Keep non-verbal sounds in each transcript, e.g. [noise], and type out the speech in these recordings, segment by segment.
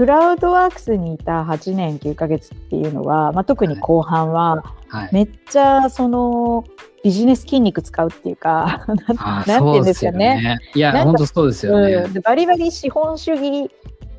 クラウドワークスにいた8年9ヶ月っていうのは、まあ、特に後半は、めっちゃそのビジネス筋肉使うっていうか、[laughs] なんていうんですかね。ね。いや、本当そうですよね、うん、バリバリ資本主義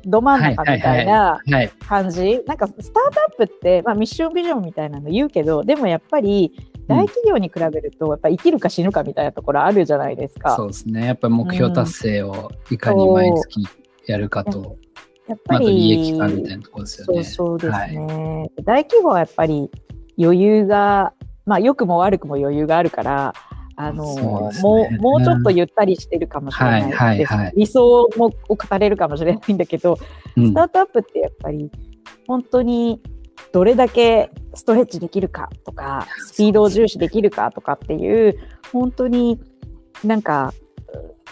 ど真ん中みたいな感じ、なんかスタートアップって、まあ、ミッションビジョンみたいなの言うけどでもやっぱり大企業に比べると、やっぱ生きるか死ぬかみたいなところあるじゃないですか。そうですね。やっぱり目標達成をいかに毎月やるかと、うん、やっぱり利益化みたいなところですよね。そうそうですね、はい、大規模はやっぱり余裕がまあ良くも悪くも余裕があるからあの、ね、もうもうちょっとゆったりしてるかもしれないです、はいはいはい、理想もを語れるかもしれないんだけど、うん、スタートアップってやっぱり本当にどれだけストレッチできるかとかスピードを重視できるかとかっていう本当になんか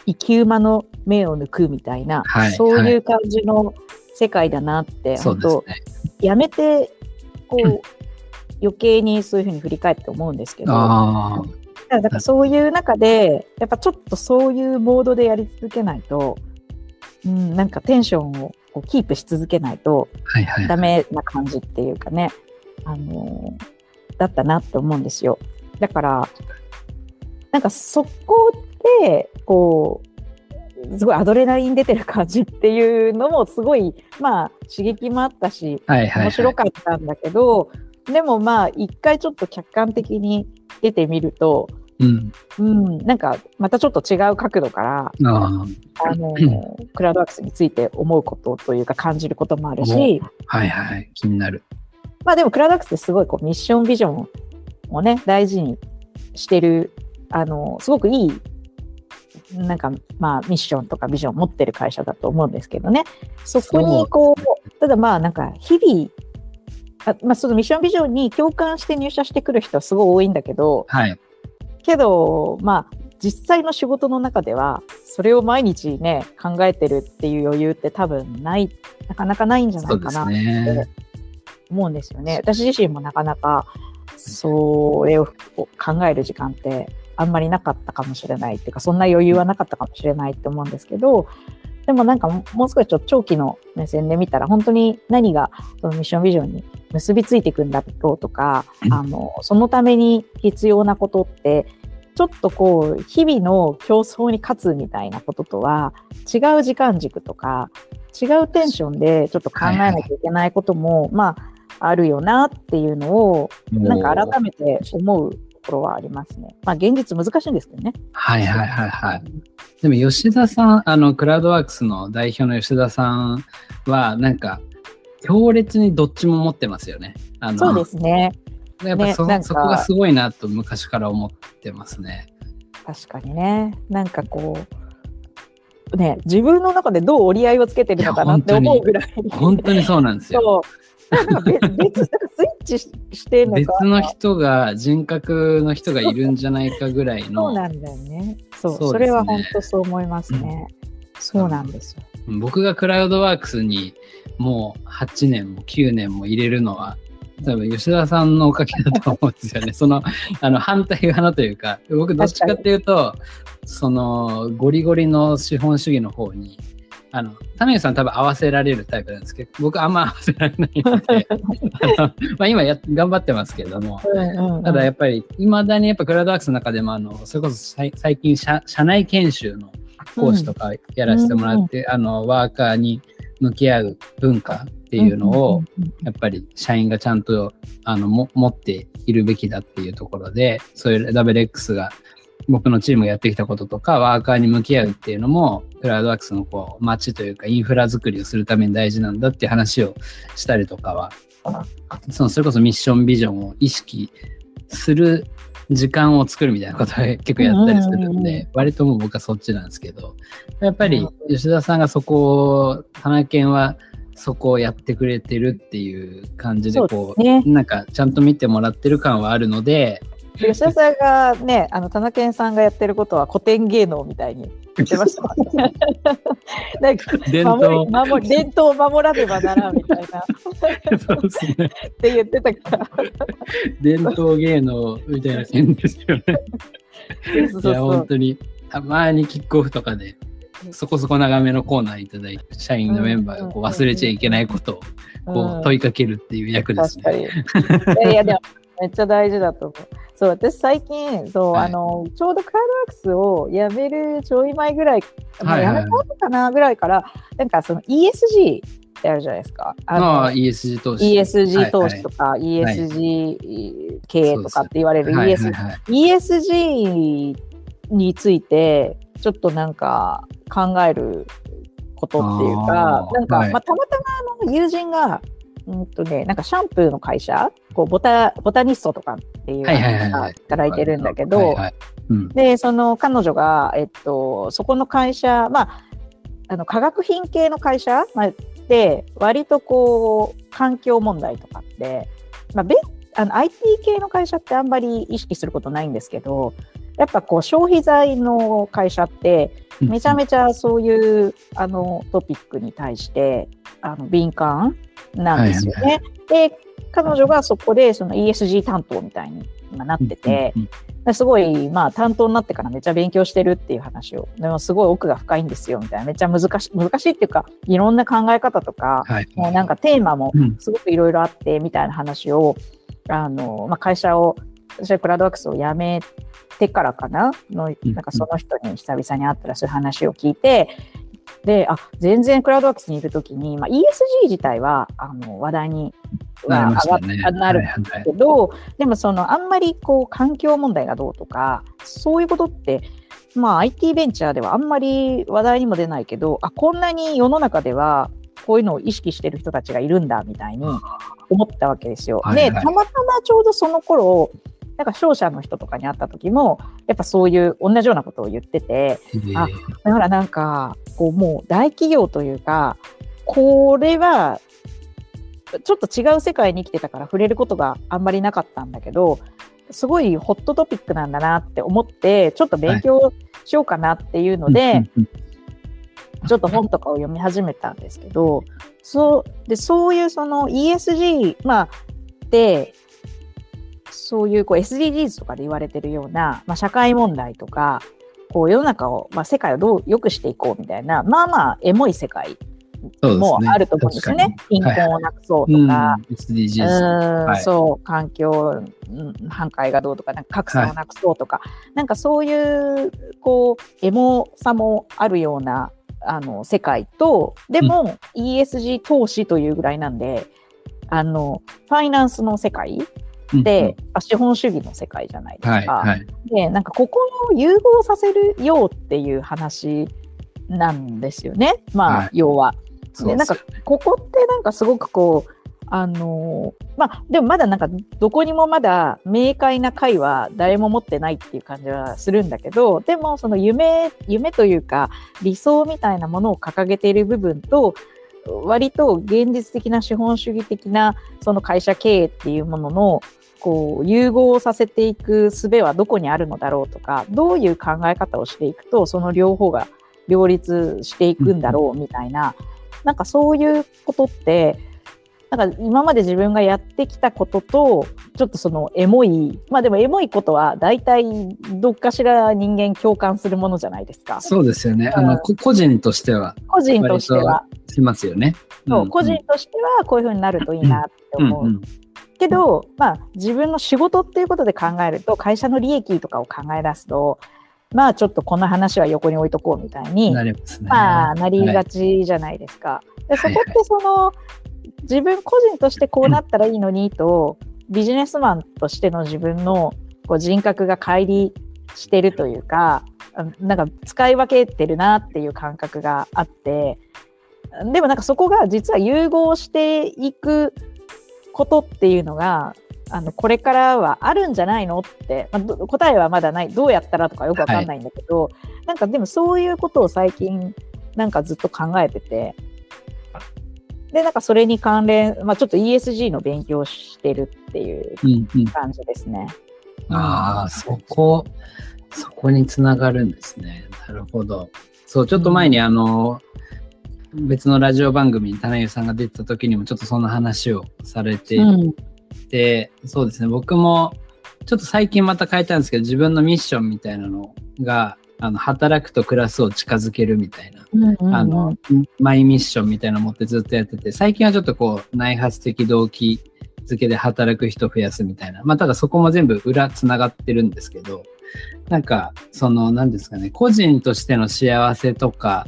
生き馬の目を抜くみたいな、はい、そういう感じの世界だなって、はい、本当、ね、やめてこう、うん、余計にそういうふうに振り返って思うんですけどだからそういう中でやっぱちょっとそういうモードでやり続けないと、うん、なんかテンションをこうキープし続けないとダメな感じっていうかね、あのだったなって思うんですよ。だからなんかそこでこうすごいアドレナリン出てる感じっていうのもすごいまあ刺激もあったし、面白かったんだけどでもまあ一回ちょっと客観的に出てみるとうん、うん、なんかまたちょっと違う角度からあの、[clears throat] クラウドワークスについて思うことというか感じることもあるし、はいはい、気になる。まあでもクラウドワークスってすごいこうミッションビジョンをね大事にしてるあのすごくいいなんかまあミッションとかビジョンを持ってる会社だと思うんですけどね。そこにこうただまあなんか日々あまあ、そのミッションビジョンに共感して入社してくる人はすごい多いんだけど、はい、けど、まあ、実際の仕事の中では、それを毎日ね、考えてるっていう余裕って多分ない、なかなかないんじゃないかなって思うんですよね。私自身もなかなか、それを考える時間ってあんまりなかったかもしれないっていうか、そんな余裕はなかったかもしれないって思うんですけど、でもなんかもう少しちょっと長期の目線で見たら、本当に何がそのミッションビジョンに結びついていくんだろうとか、あの、そのために必要なことって、ちょっとこう、日々の競争に勝つみたいなこととは、違う時間軸とか、違うテンションでちょっと考えなきゃいけないことも、まあ、あるよなっていうのを、なんか改めて思うところはありますね。まあ、現実難しいんですけどね。はいはいはいはい。でも吉田さん、あの、クラウドワークスの代表の吉田さんは、なんか、強烈にどっちも持ってますよね。あのそうですね。やっぱそ,、ね、そこがすごいなと昔から思ってますね。確かにね。なんかこう、ね、自分の中でどう折り合いをつけてるのかなって思うぐらい。本当にそうなんですよ。[laughs] 別スイッチして別の人が人格の人がいるんじゃないかぐらいの。そうなんだよね。そうそ、ね、それは本当そう思いますね、うん、そうなんですよ。僕がクラウドワークスにもう8年も9年も入れるのは多分吉田さんのおかげだと思うんですよね。[laughs] そのあの反対側のというか、僕どっちかっていうと、そのゴリゴリの資本主義の方に、あの、田辺さん多分合わせられるタイプなんですけど、僕あんま合わせられないので、[laughs] あのまあ、今や頑張ってますけれども、ただやっぱり、いまだにやっぱクラウドワークスの中でも、あの、それこそ最近社、社内研修の講師とかやらせてもらって、うん、あの、ワーカーに向き合う文化っていうのを、やっぱり社員がちゃんとあのも持っているべきだっていうところで、そういう WX が僕のチームがやってきたこととか、ワーカーに向き合うっていうのも、クラウドワークスのこう街というかインフラ作りをするために大事なんだっていう話をしたりとかは、そのそれこそミッションビジョンを意識する時間を作るみたいなことを結構やったりするんで、割ともう僕はそっちなんですけど、やっぱり吉田さんがそこを、花犬はそこをやってくれてるっていう感じでこう、ね、なん。かちゃんと見てもらってる感はあるので吉田さんがねあの田中健さんがやってることは古典芸能みたいに言ってました [laughs] なんか伝統。守伝統を守らねばならんみたいな。そうです、ね、って言ってたから。伝統芸能みたいな線ですよね。いや本当に。たまにキックオフとかでそこそこ長めのコーナーいただいて、社員のメンバーがこう忘れちゃいけないことをこう問いかけるっていう役ですね。いやいや、でもめっちゃ大事だと思う。そう、私最近、そう、はい、あの、ちょうどクラウドワークスを辞めるちょい前ぐらい、まあ、辞めた後かなぐらいから、なんかその ESG ってあるじゃないですか。ああ、ESG 投資。ESG 投資とか、はい。はい、ESG 経営とかって言われる ESG、ESG について、ちょっとなんか考えることっていうか、なんか、はい、まあ、たまたまあの友人が、うんとね、なんかシャンプーの会社、こうボタボタニストとかっていうのが働いてるんだけど、で、その彼女が、えっと、そこの会社、まあ、あの化学品系の会社、まあ、で割とこう環境問題とかって、まあ、あの IT 系の会社ってあんまり意識することないんですけどやっぱこう消費財の会社ってめちゃめちゃそういうあのトピックに対してあの敏感なんですよね。で彼女がそこでその ESG 担当みたいに今なってて、すごい、まあ、担当になってからめっちゃ勉強してるっていう話を、でもすごい奥が深いんですよ、みたいな。めっちゃ難しい、難しいっていうか、いろんな考え方とか、はい、もうなんかテーマもすごくいろいろあって、みたいな話を、あの、まあ、会社を、私はクラウドワークスを辞めてからかな？の、なんかその人に久々に会ったらそういう話を聞いて、で、あ、全然クラウドワークスにいるときに、まあ、ESG 自体は、あの、話題には上がっね、なるんですけど、はいはい、でもその、あんまりこう、環境問題がどうとか、そういうことって、まあ、IT ベンチャーではあんまり話題にも出ないけど、あ、こんなに世の中では、こういうのを意識してる人たちがいるんだみたいに思ったわけですよ。はいはい、で、たまたまちょうどその頃、なんか商社の人とかに会った時も、やっぱそういう同じようなことを言ってて、あ、だからなんか、こうもう大企業というか、これは、ちょっと違う世界に生きてたから触れることがあんまりなかったんだけど、すごいホットトピックなんだなって思って、ちょっと勉強しようかなっていうので、はい、ちょっと本とかを読み始めたんですけど、そうでそういうその ESG、まあ、でそういうこう SDGs とかで言われてるような、まあ、社会問題とか、こう世の中を、まあ、世界をどう良くしていこうみたいな、まあまあエモい世界もあると思うんですよね。貧困をなくそうとか、そう、環境、反壊がどうとか、なんか格差をなくそうとか、はい、なんかそういう、こう、エモさもあるような、あの、世界と、でも、ESG 投資というぐらいなんで、あの、ファイナンスの世界で、うん、資本主義の世界じゃないですか。はいはい、でなんかここを融合させるようっていう話なんですよね、まあ、はい、要は。でなんかここってなんかすごくこうあのまあでもまだなんかどこにもまだ明快な解は誰も持ってないっていう感じはするんだけどでもその夢夢というか理想みたいなものを掲げている部分と割と現実的な資本主義的なその会社経営っていうもののこう融合させていく術はどこにあるのだろうとかどういう考え方をしていくとその両方が両立していくんだろうみたいな、なんかそういうことってなんか今まで自分がやってきたこととちょっとそのエモいまあでもエモいことは大体どっかしら人間共感するものじゃないですか。そうですよね。あの個人としては個人としてはしますよね。そう、うんうん、個人としてはこういうふうになるといいなって思う。うんうんけど、まあ、自分の仕事っていうことで考えると、会社の利益とかを考え出すと、まあ、ちょっとこの話は横に置いとこうみたいに、な、ね、まあ、なりがちじゃないですか。はい、でそこってその、はい、自分個人としてこうなったらいいのにと、ビジネスマンとしての自分のこう人格が乖離してるというか、なんか使い分けてるなっていう感覚があって、でもなんかそこが実は融合していくことっていうのがあのこれからはあるんじゃないのって、まあ、答えはまだないどうやったらとかよくわかんないんだけど、はい、なんかでもそういうことを最近なんかずっと考えててでなんかそれに関連、まあ、ちょっと ESG の勉強してるっていう感じですね。うんうん、ああそこそこにつながるんですね。なるほど。そうちょっと前にあの、別のラジオ番組に棚湯さんが出てた時にもちょっとそんな話をされていて、うん、そうですね。僕もちょっと最近また変えたんですけど自分のミッションみたいなのがあの働くとクラスを近づけるみたいな、あのマイミッションみたいなの持ってずっとやってて最近はちょっとこう内発的動機づけで働く人増やすみたいなまあただそこも全部裏つながってるんですけどなんかその何ですかね個人としての幸せとか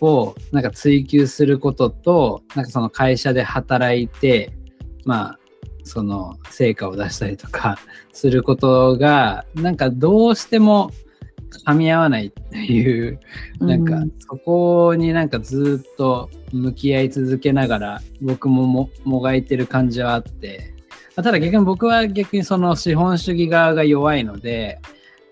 をなんか追求することとなんかその会社で働いてまあその成果を出したりとか [laughs] することがなんかどうしても噛み合わないっていう、なんかそこになんかずっと向き合い続けながら僕もももがいてる感じはあって、ただ逆に僕は逆にその資本主義側が弱いので、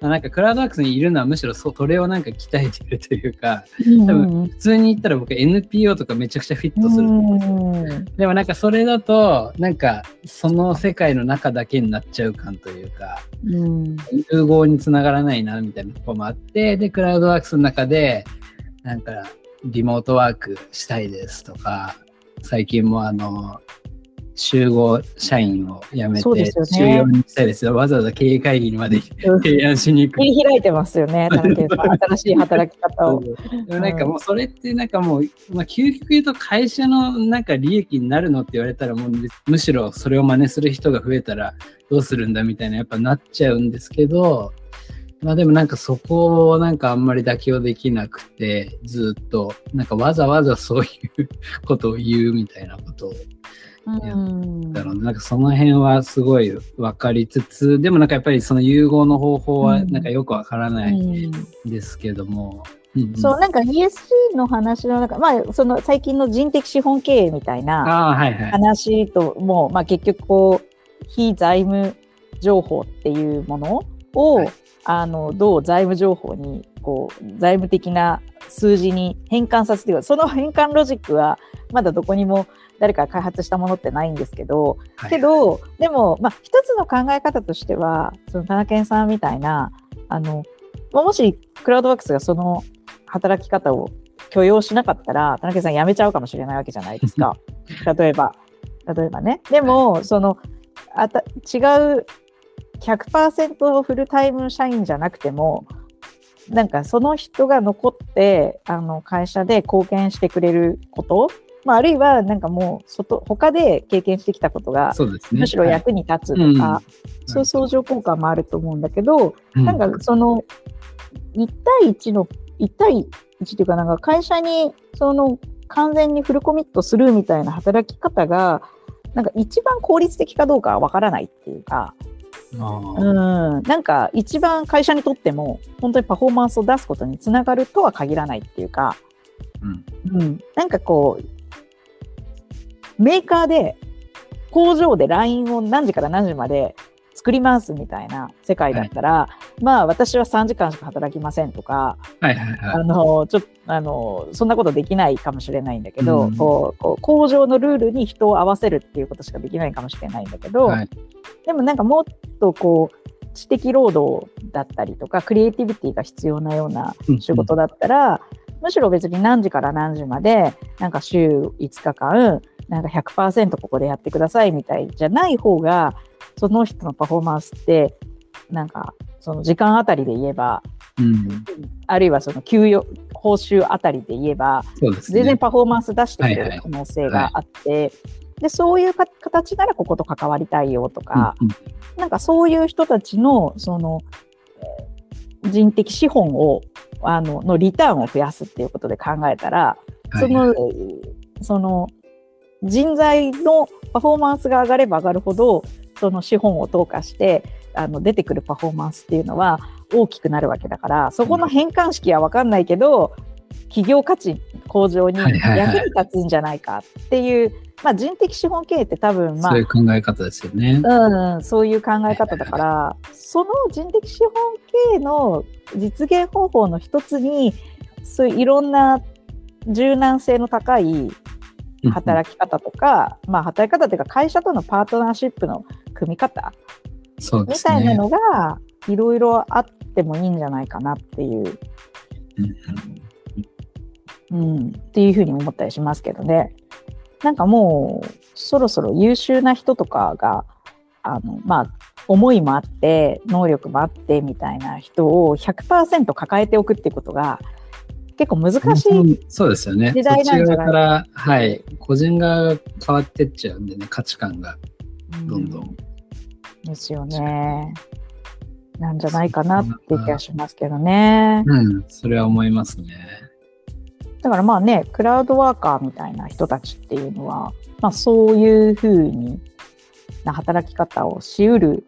なんかクラウドワークスにいるのはむしろそそれをなんか鍛えてるというか、多分普通に言ったら僕 NPO とかめちゃくちゃフィットする。ん。ですよ。でもなんかそれだと、なんかその世界の中だけになっちゃう感というか、融合につながらないなみたいなとこもあって、で、クラウドワークスの中で、なんかリモートワークしたいですとか、最近もあの、集合社員を辞めて、ね、週4にしたいですよ。わざわざ経営会議にまで提案しに行く。切り開いてますよね、[laughs] 新しい働き方を。でもなんかもうそれってなんかもう、まあ、究極言うと会社のなんか利益になるのって言われたらもうむしろそれを真似する人が増えたらどうするんだみたいなやっぱなっちゃうんですけど、まあでもなんかそこをなんかあんまり妥協できなくて、ずっとなんかわざわざそういうことを言うみたいなことをだろうな。ん。かその辺はすごい分かりつつでもなんかやっぱりその融合の方法はなんかよくわからないん。ですけども。そうなんか ESG の話の中、まあ、その最近の人的資本経営みたいな話とも、まあ、結局こう非財務情報っていうものを、はい、あのどう財務情報にこう財務的な数字に変換させてその変換ロジックはまだどこにも誰か開発したものってないんですけど、はい、けどでも、まあ、一つの考え方としてはその田中健さんみたいなあのもしクラウドワークスがその働き方を許容しなかったら田中さん辞めちゃうかもしれないわけじゃないですか。例えば。例えばね。でもそのあた違う100%フルタイム社員じゃなくてもなんかその人が残ってあの会社で貢献してくれることまあ、あるいはなんかもう外他で経験してきたことが、ね、むしろ役に立つとか、はい、そういう相乗効果もあると思うんだけど、うん、なんかその1対1の1対1というかなんか会社にその完全にフルコミットするみたいな働き方がなんか一番効率的かどうかはわからないっていうか。うん。なんか一番会社にとっても本当にパフォーマンスを出すことにつながるとは限らないっていうか、うん、うん、なんかこうメーカーで工場で LINE を何時から何時まで作りますみたいな世界だったら、はい、まあ私は3時間しか働きませんとか、はいはいはい、あのちょあのそんなことできないかもしれないんだけど、うん、こうこう工場のルールに人を合わせるっていうことしかできないかもしれないんだけど、はい、でもなんかもっとこう知的労働だったりとかクリエイティビティが必要なような仕事だったら、うんうん、むしろ別に何時から何時までなんか週5日間なんか100%ここでやってくださいみたいじゃない方が、その人のパフォーマンスって、なんか、その時間あたりで言えば、うん、あるいはその給与、報酬あたりで言えば、ね、全然パフォーマンス出してくれる可能性があって、はい。はいはい、で、そういう形ならここと関わりたいよとか、うんうん、なんかそういう人たちの、その、人的資本を、あの、のリターンを増やすっていうことで考えたら、その、はい。はい、その、人材のパフォーマンスが上がれば上がるほどその資本を投下してあの出てくるパフォーマンスっていうのは大きくなるわけだからそこの変換式は分かんないけど企業価値向上に役に立つんじゃないかっていう、まあ、人的資本経営って多分、まあ、そういう考え方ですよね。うん、そういう考え方だから、その人的資本経営の実現方法の一つにそういういろんな柔軟性の高い働き方とか、まあ、働き方というか会社とのパートナーシップの組み方、そうみたいなのがいろいろあってもいいんじゃないかなっていう、うん、っていうふうに思ったりしますけどね。なんかもうそろそろ優秀な人とかがあの、まあ、思いもあって能力もあってみたいな人を100%抱えておくっていうことが結構難しいそうですよね。時代なんじゃない？から、はい、個人側が変わってっちゃうんでね、価値観がどんどん。うん、ですよね。なんじゃないかなって気がしますけどね。うん、それは思いますね。だからまあね、クラウドワーカーみたいな人たちっていうのは、まあそういうふうにな働き方をしうる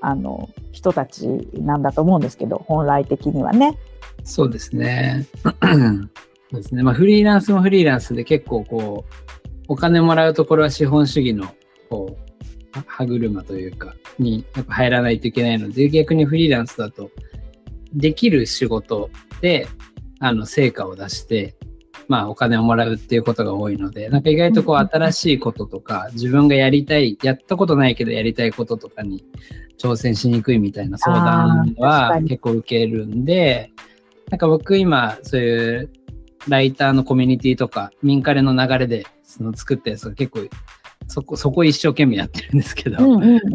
あの人たちなんだと思うんですけど、本来的にはね。そうですね。[clears throat] そうですね。まあフリーランスもフリーランスで結構こう、お金もらうところは資本主義のこう歯車というか、にやっぱ入らないといけないので、逆にフリーランスだと、できる仕事で、あの、成果を出して、まあ、お金をもらうっていうことが多いので、なんか意外とこう、新しいこととか、自分がやりたい、やったことないけどやりたいこととかに挑戦しにくいみたいな相談は結構受けるんで、なんか僕今、そういうライターのコミュニティとか、民カレの流れでその作ったやつが結構そこ、そこ一生懸命やってるんですけど、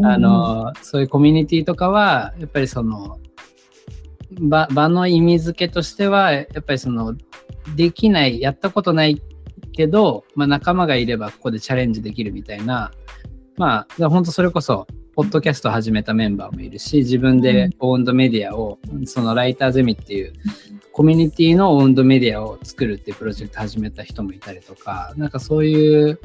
あの、そういうコミュニティとかは、やっぱりその、場場の意味付けとしては、やっぱりその、できない、やったことないけど、まあ、仲間がいればここでチャレンジできるみたいな、まあ、本当それこそ、ポッドキャスト始めたメンバーもいるし、自分でオウンドメディアを、そのライターゼミっていうコミュニティのオウンドメディアを作るっていうプロジェクト始めた人もいたりとか、なんかそういう、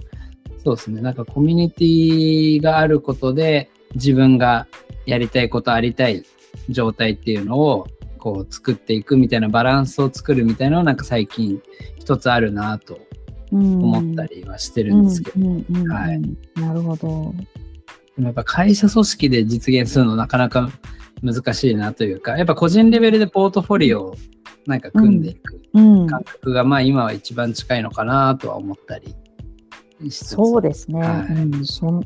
そうですね、なんかコミュニティがあることで自分がやりたいことありたい状態っていうのをこう作っていくみたいなバランスを作るみたいなのはなんか最近一つあるなと思ったりはしてるんですけど。はい。なるほど。やっぱ会社組織で実現するのなかなか難しいなというか、やっぱ個人レベルでポートフォリオをなんか組んでいく感覚がまあ今は一番近いのかなとは思ったりそうですね。はい、うん、そ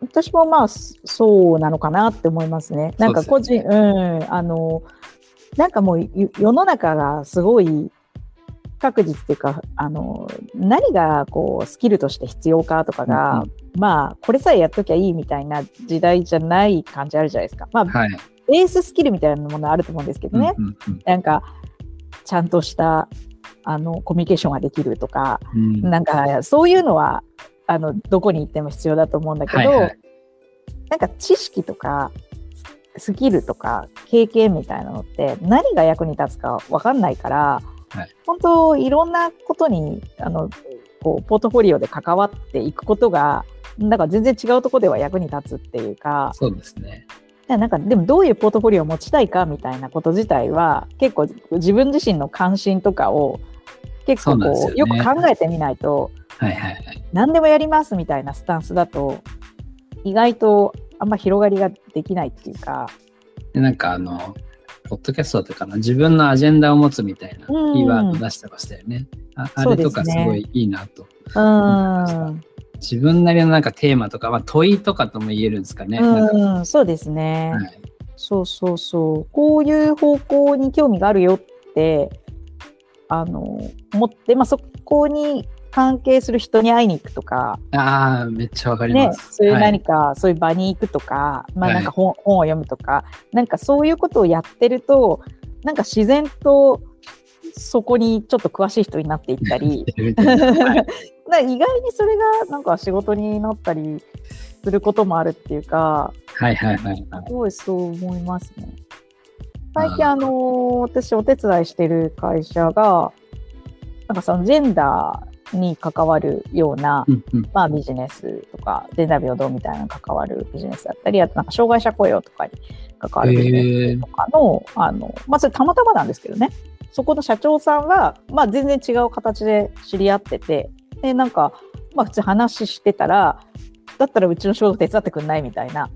私もまあそうなのかなって思いますね。なんか個人、うね、うん、あの、なんかもう世の中がすごい不確実っていうか、あの、何がこうスキルとして必要かとかが、うんまあ、これさえやっときゃいいみたいな時代じゃない感じあるじゃないですか。まあ、はい、ベーススキルみたいなものあると思うんですけどね。うんうんうん、なんか、ちゃんとしたあのコミュニケーションができるとか、うん、なんかそういうのはあのどこに行っても必要だと思うんだけど、はいはい、なんか知識とかスキルとか経験みたいなのって何が役に立つか分かんないから、はい、本当いろんなことにあのこうポートフォリオで関わっていくことがなんか全然違うところでは役に立つっていうか。そうですね。なんかでもどういうポートフォリオを持ちたいかみたいなこと自体は結構自分自身の関心とかを結構こう、ね、よく考えてみないと、はいはいはい、何でもやりますみたいなスタンスだと意外とあんま広がりができないっていうか。なんかあの、ポッドキャストとかの自分のアジェンダを持つみたいなキーワード出してましたよね。ああれとかすごいいいなと思自分なりのなんかテーマとか、まあ、問いとかとも言えるんですかね。うん、そうですね、はい。そうそうそう。こういう方向に興味があるよってあの思って、まあ、そこに関係する人に会いに行くとか、ああ、めっちゃわかります、ね。そういう何か、はい、そういう場に行くとか、まあなんか本はい、本を読むとか、なんかそういうことをやってると、なんか自然とそこにちょっと詳しい人になっていったり、[laughs] 意外にそれがなんか仕事になったりすることもあるっていうか、はいはいはい、はい、すごいそう思いますね。最近あのー、私お手伝いしてる会社が、なんかそのジェンダーに関わるような、うんうん、まあビジネスとか、ジェンダー平等みたいなのに関わるビジネスだったり、あとなんか障害者雇用とかに関わるビジネスとかの、あの、まあそれたまたまなんですけどね、そこの社長さんは、まあ全然違う形で知り合ってて、で、なんか、まあ普通話してたら、だったらうちの仕事手伝ってくんないみたいな。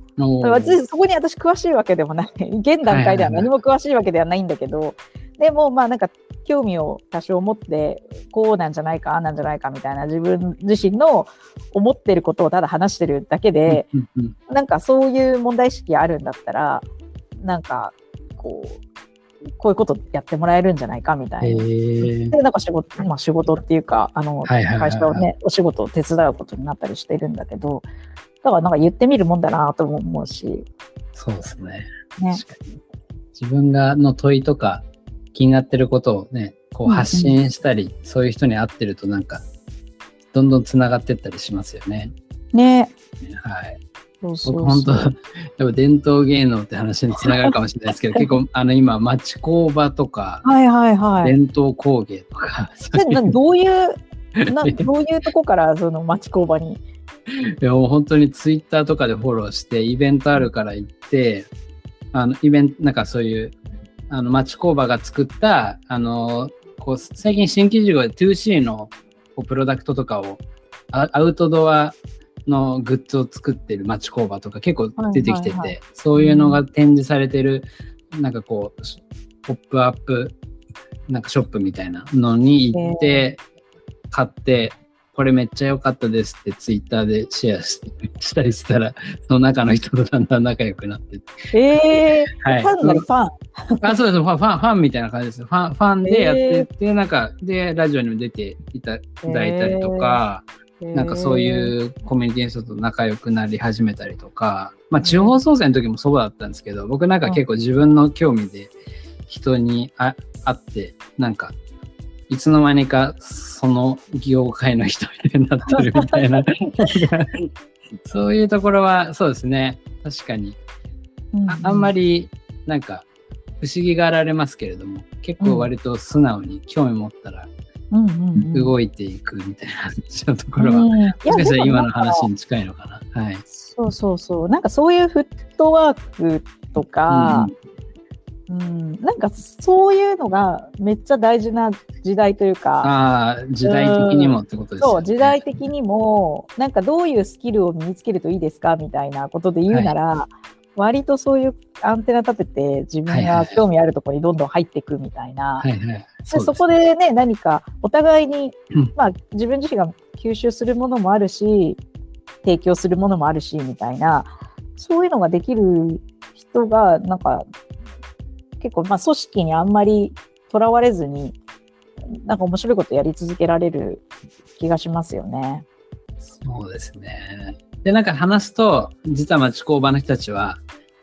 そこに私詳しいわけでもない。[laughs] 現段階では何も詳しいわけではないんだけど、でもまあなんか興味を多少持って、こうなんじゃないか、ああなんじゃないかみたいな自分自身の思ってることをただ話してるだけで、なんかそういう問題意識あるんだったら、なんかこう、こういうことやってもらえるんじゃないかみたいな。で、なんか仕事、まあ仕事っていうか、あの、会社をね、お仕事を手伝うことになったりしてるんだけど、だからなんか言ってみるもんだなと思うし、そうですね。ね確かに。自分がの問いとか気になってることをね、こう発信したり、うんうん、そういう人に会ってるとなんか、どんどんつながってったりしますよね。ね。はい。そうそう僕本当、[laughs] やっぱ伝統芸能って話につながるかもしれないですけど、[laughs] 結構あの今、町工場とか、はいはいはい、伝統工芸とか、[laughs] どういうなどういうとこからその町工場に？いやもう本当にツイッターとかでフォローしてイベントあるから行ってあのイベントなんかそういうあの町工場が作ったあのこう最近新規事業で 2C のプロダクトとかをアウトドアのグッズを作ってる町工場とか結構出てきてて、はいはいはい、そういうのが展示されてる、なんかこうポップアップなんかショップみたいなのに行って、買って、これめっちゃ良かったですってツイッターでシェアしたりしたら、その中の人とだんだん仲良くなって。えー、はい、ファンなファン。あそうです。ファン、ファンみたいな感じです。ファンファンでやってて、えー、なんか、で、ラジオにも出ていただいたりとか、えー、なんかそういうコミュニティの人と仲良くなり始めたりとか、まあ地方創生の時もそうだったんですけど、僕なんか結構自分の興味で人に会って、なんかいつの間にかその業界の人になってるみたいな。[laughs] そういうところはそうですね。確かに、うん。ああんまりなんか不思議がられますけれども結構割と素直に興味持ったら動いていくみたいなところは、うん、もしかしたら今の話に近いのかな。はい、そうそうそう。なんかそういうフットワークとか、うん。うん、なんかそういうのがめっちゃ大事な時代というか。ああ、時代的にもってことですね、そう、時代的にも、なんかどういうスキルを身につけるといいですかみたいなことで言うなら、はい、割とそういうアンテナ立てて自分が興味あるところにどんどん入っていくみたいな。はいはいそそこでね、何かお互いに、うん、まあ自分自身が吸収するものもあるし、提供するものもあるし、みたいな、そういうのができる人が、なんか結構、まあ、組織にあんまりとらわれずに、なんか面白いことやり続けられる気がしますよね。そうですね。で、なんか話すと、実は町工場の人たちは、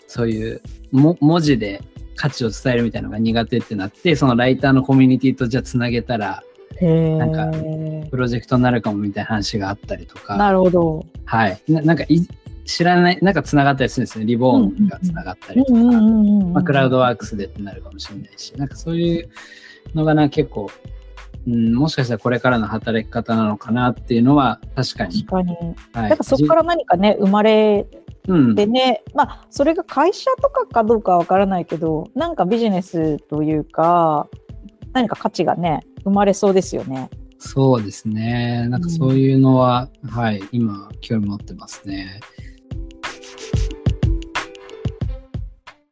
そういうも文字で価値を伝えるみたいなのが苦手ってなって、そのライターのコミュニティとじゃあつなげたら、なんかプロジェクトになるかもみたいな話があったりとか。なるほど。はい。ななんかい知らない、なんか繋がったりするんですね。リボーンが繋がったりとか、まあ、クラウドワークスでってなるかもしれないし、なんかそういうのがな結構、うん、もしかしたらこれからの働き方なのかなっていうのは確かに。確かに。はい、だからそこから何かね、生まれてね、うん、まあそれが会社とかかどうかわからないけど、なんかビジネスというか、何か価値がね、生まれそうですよね。そうですね。なんかそういうのは、うん、はい、今、興味持ってますね。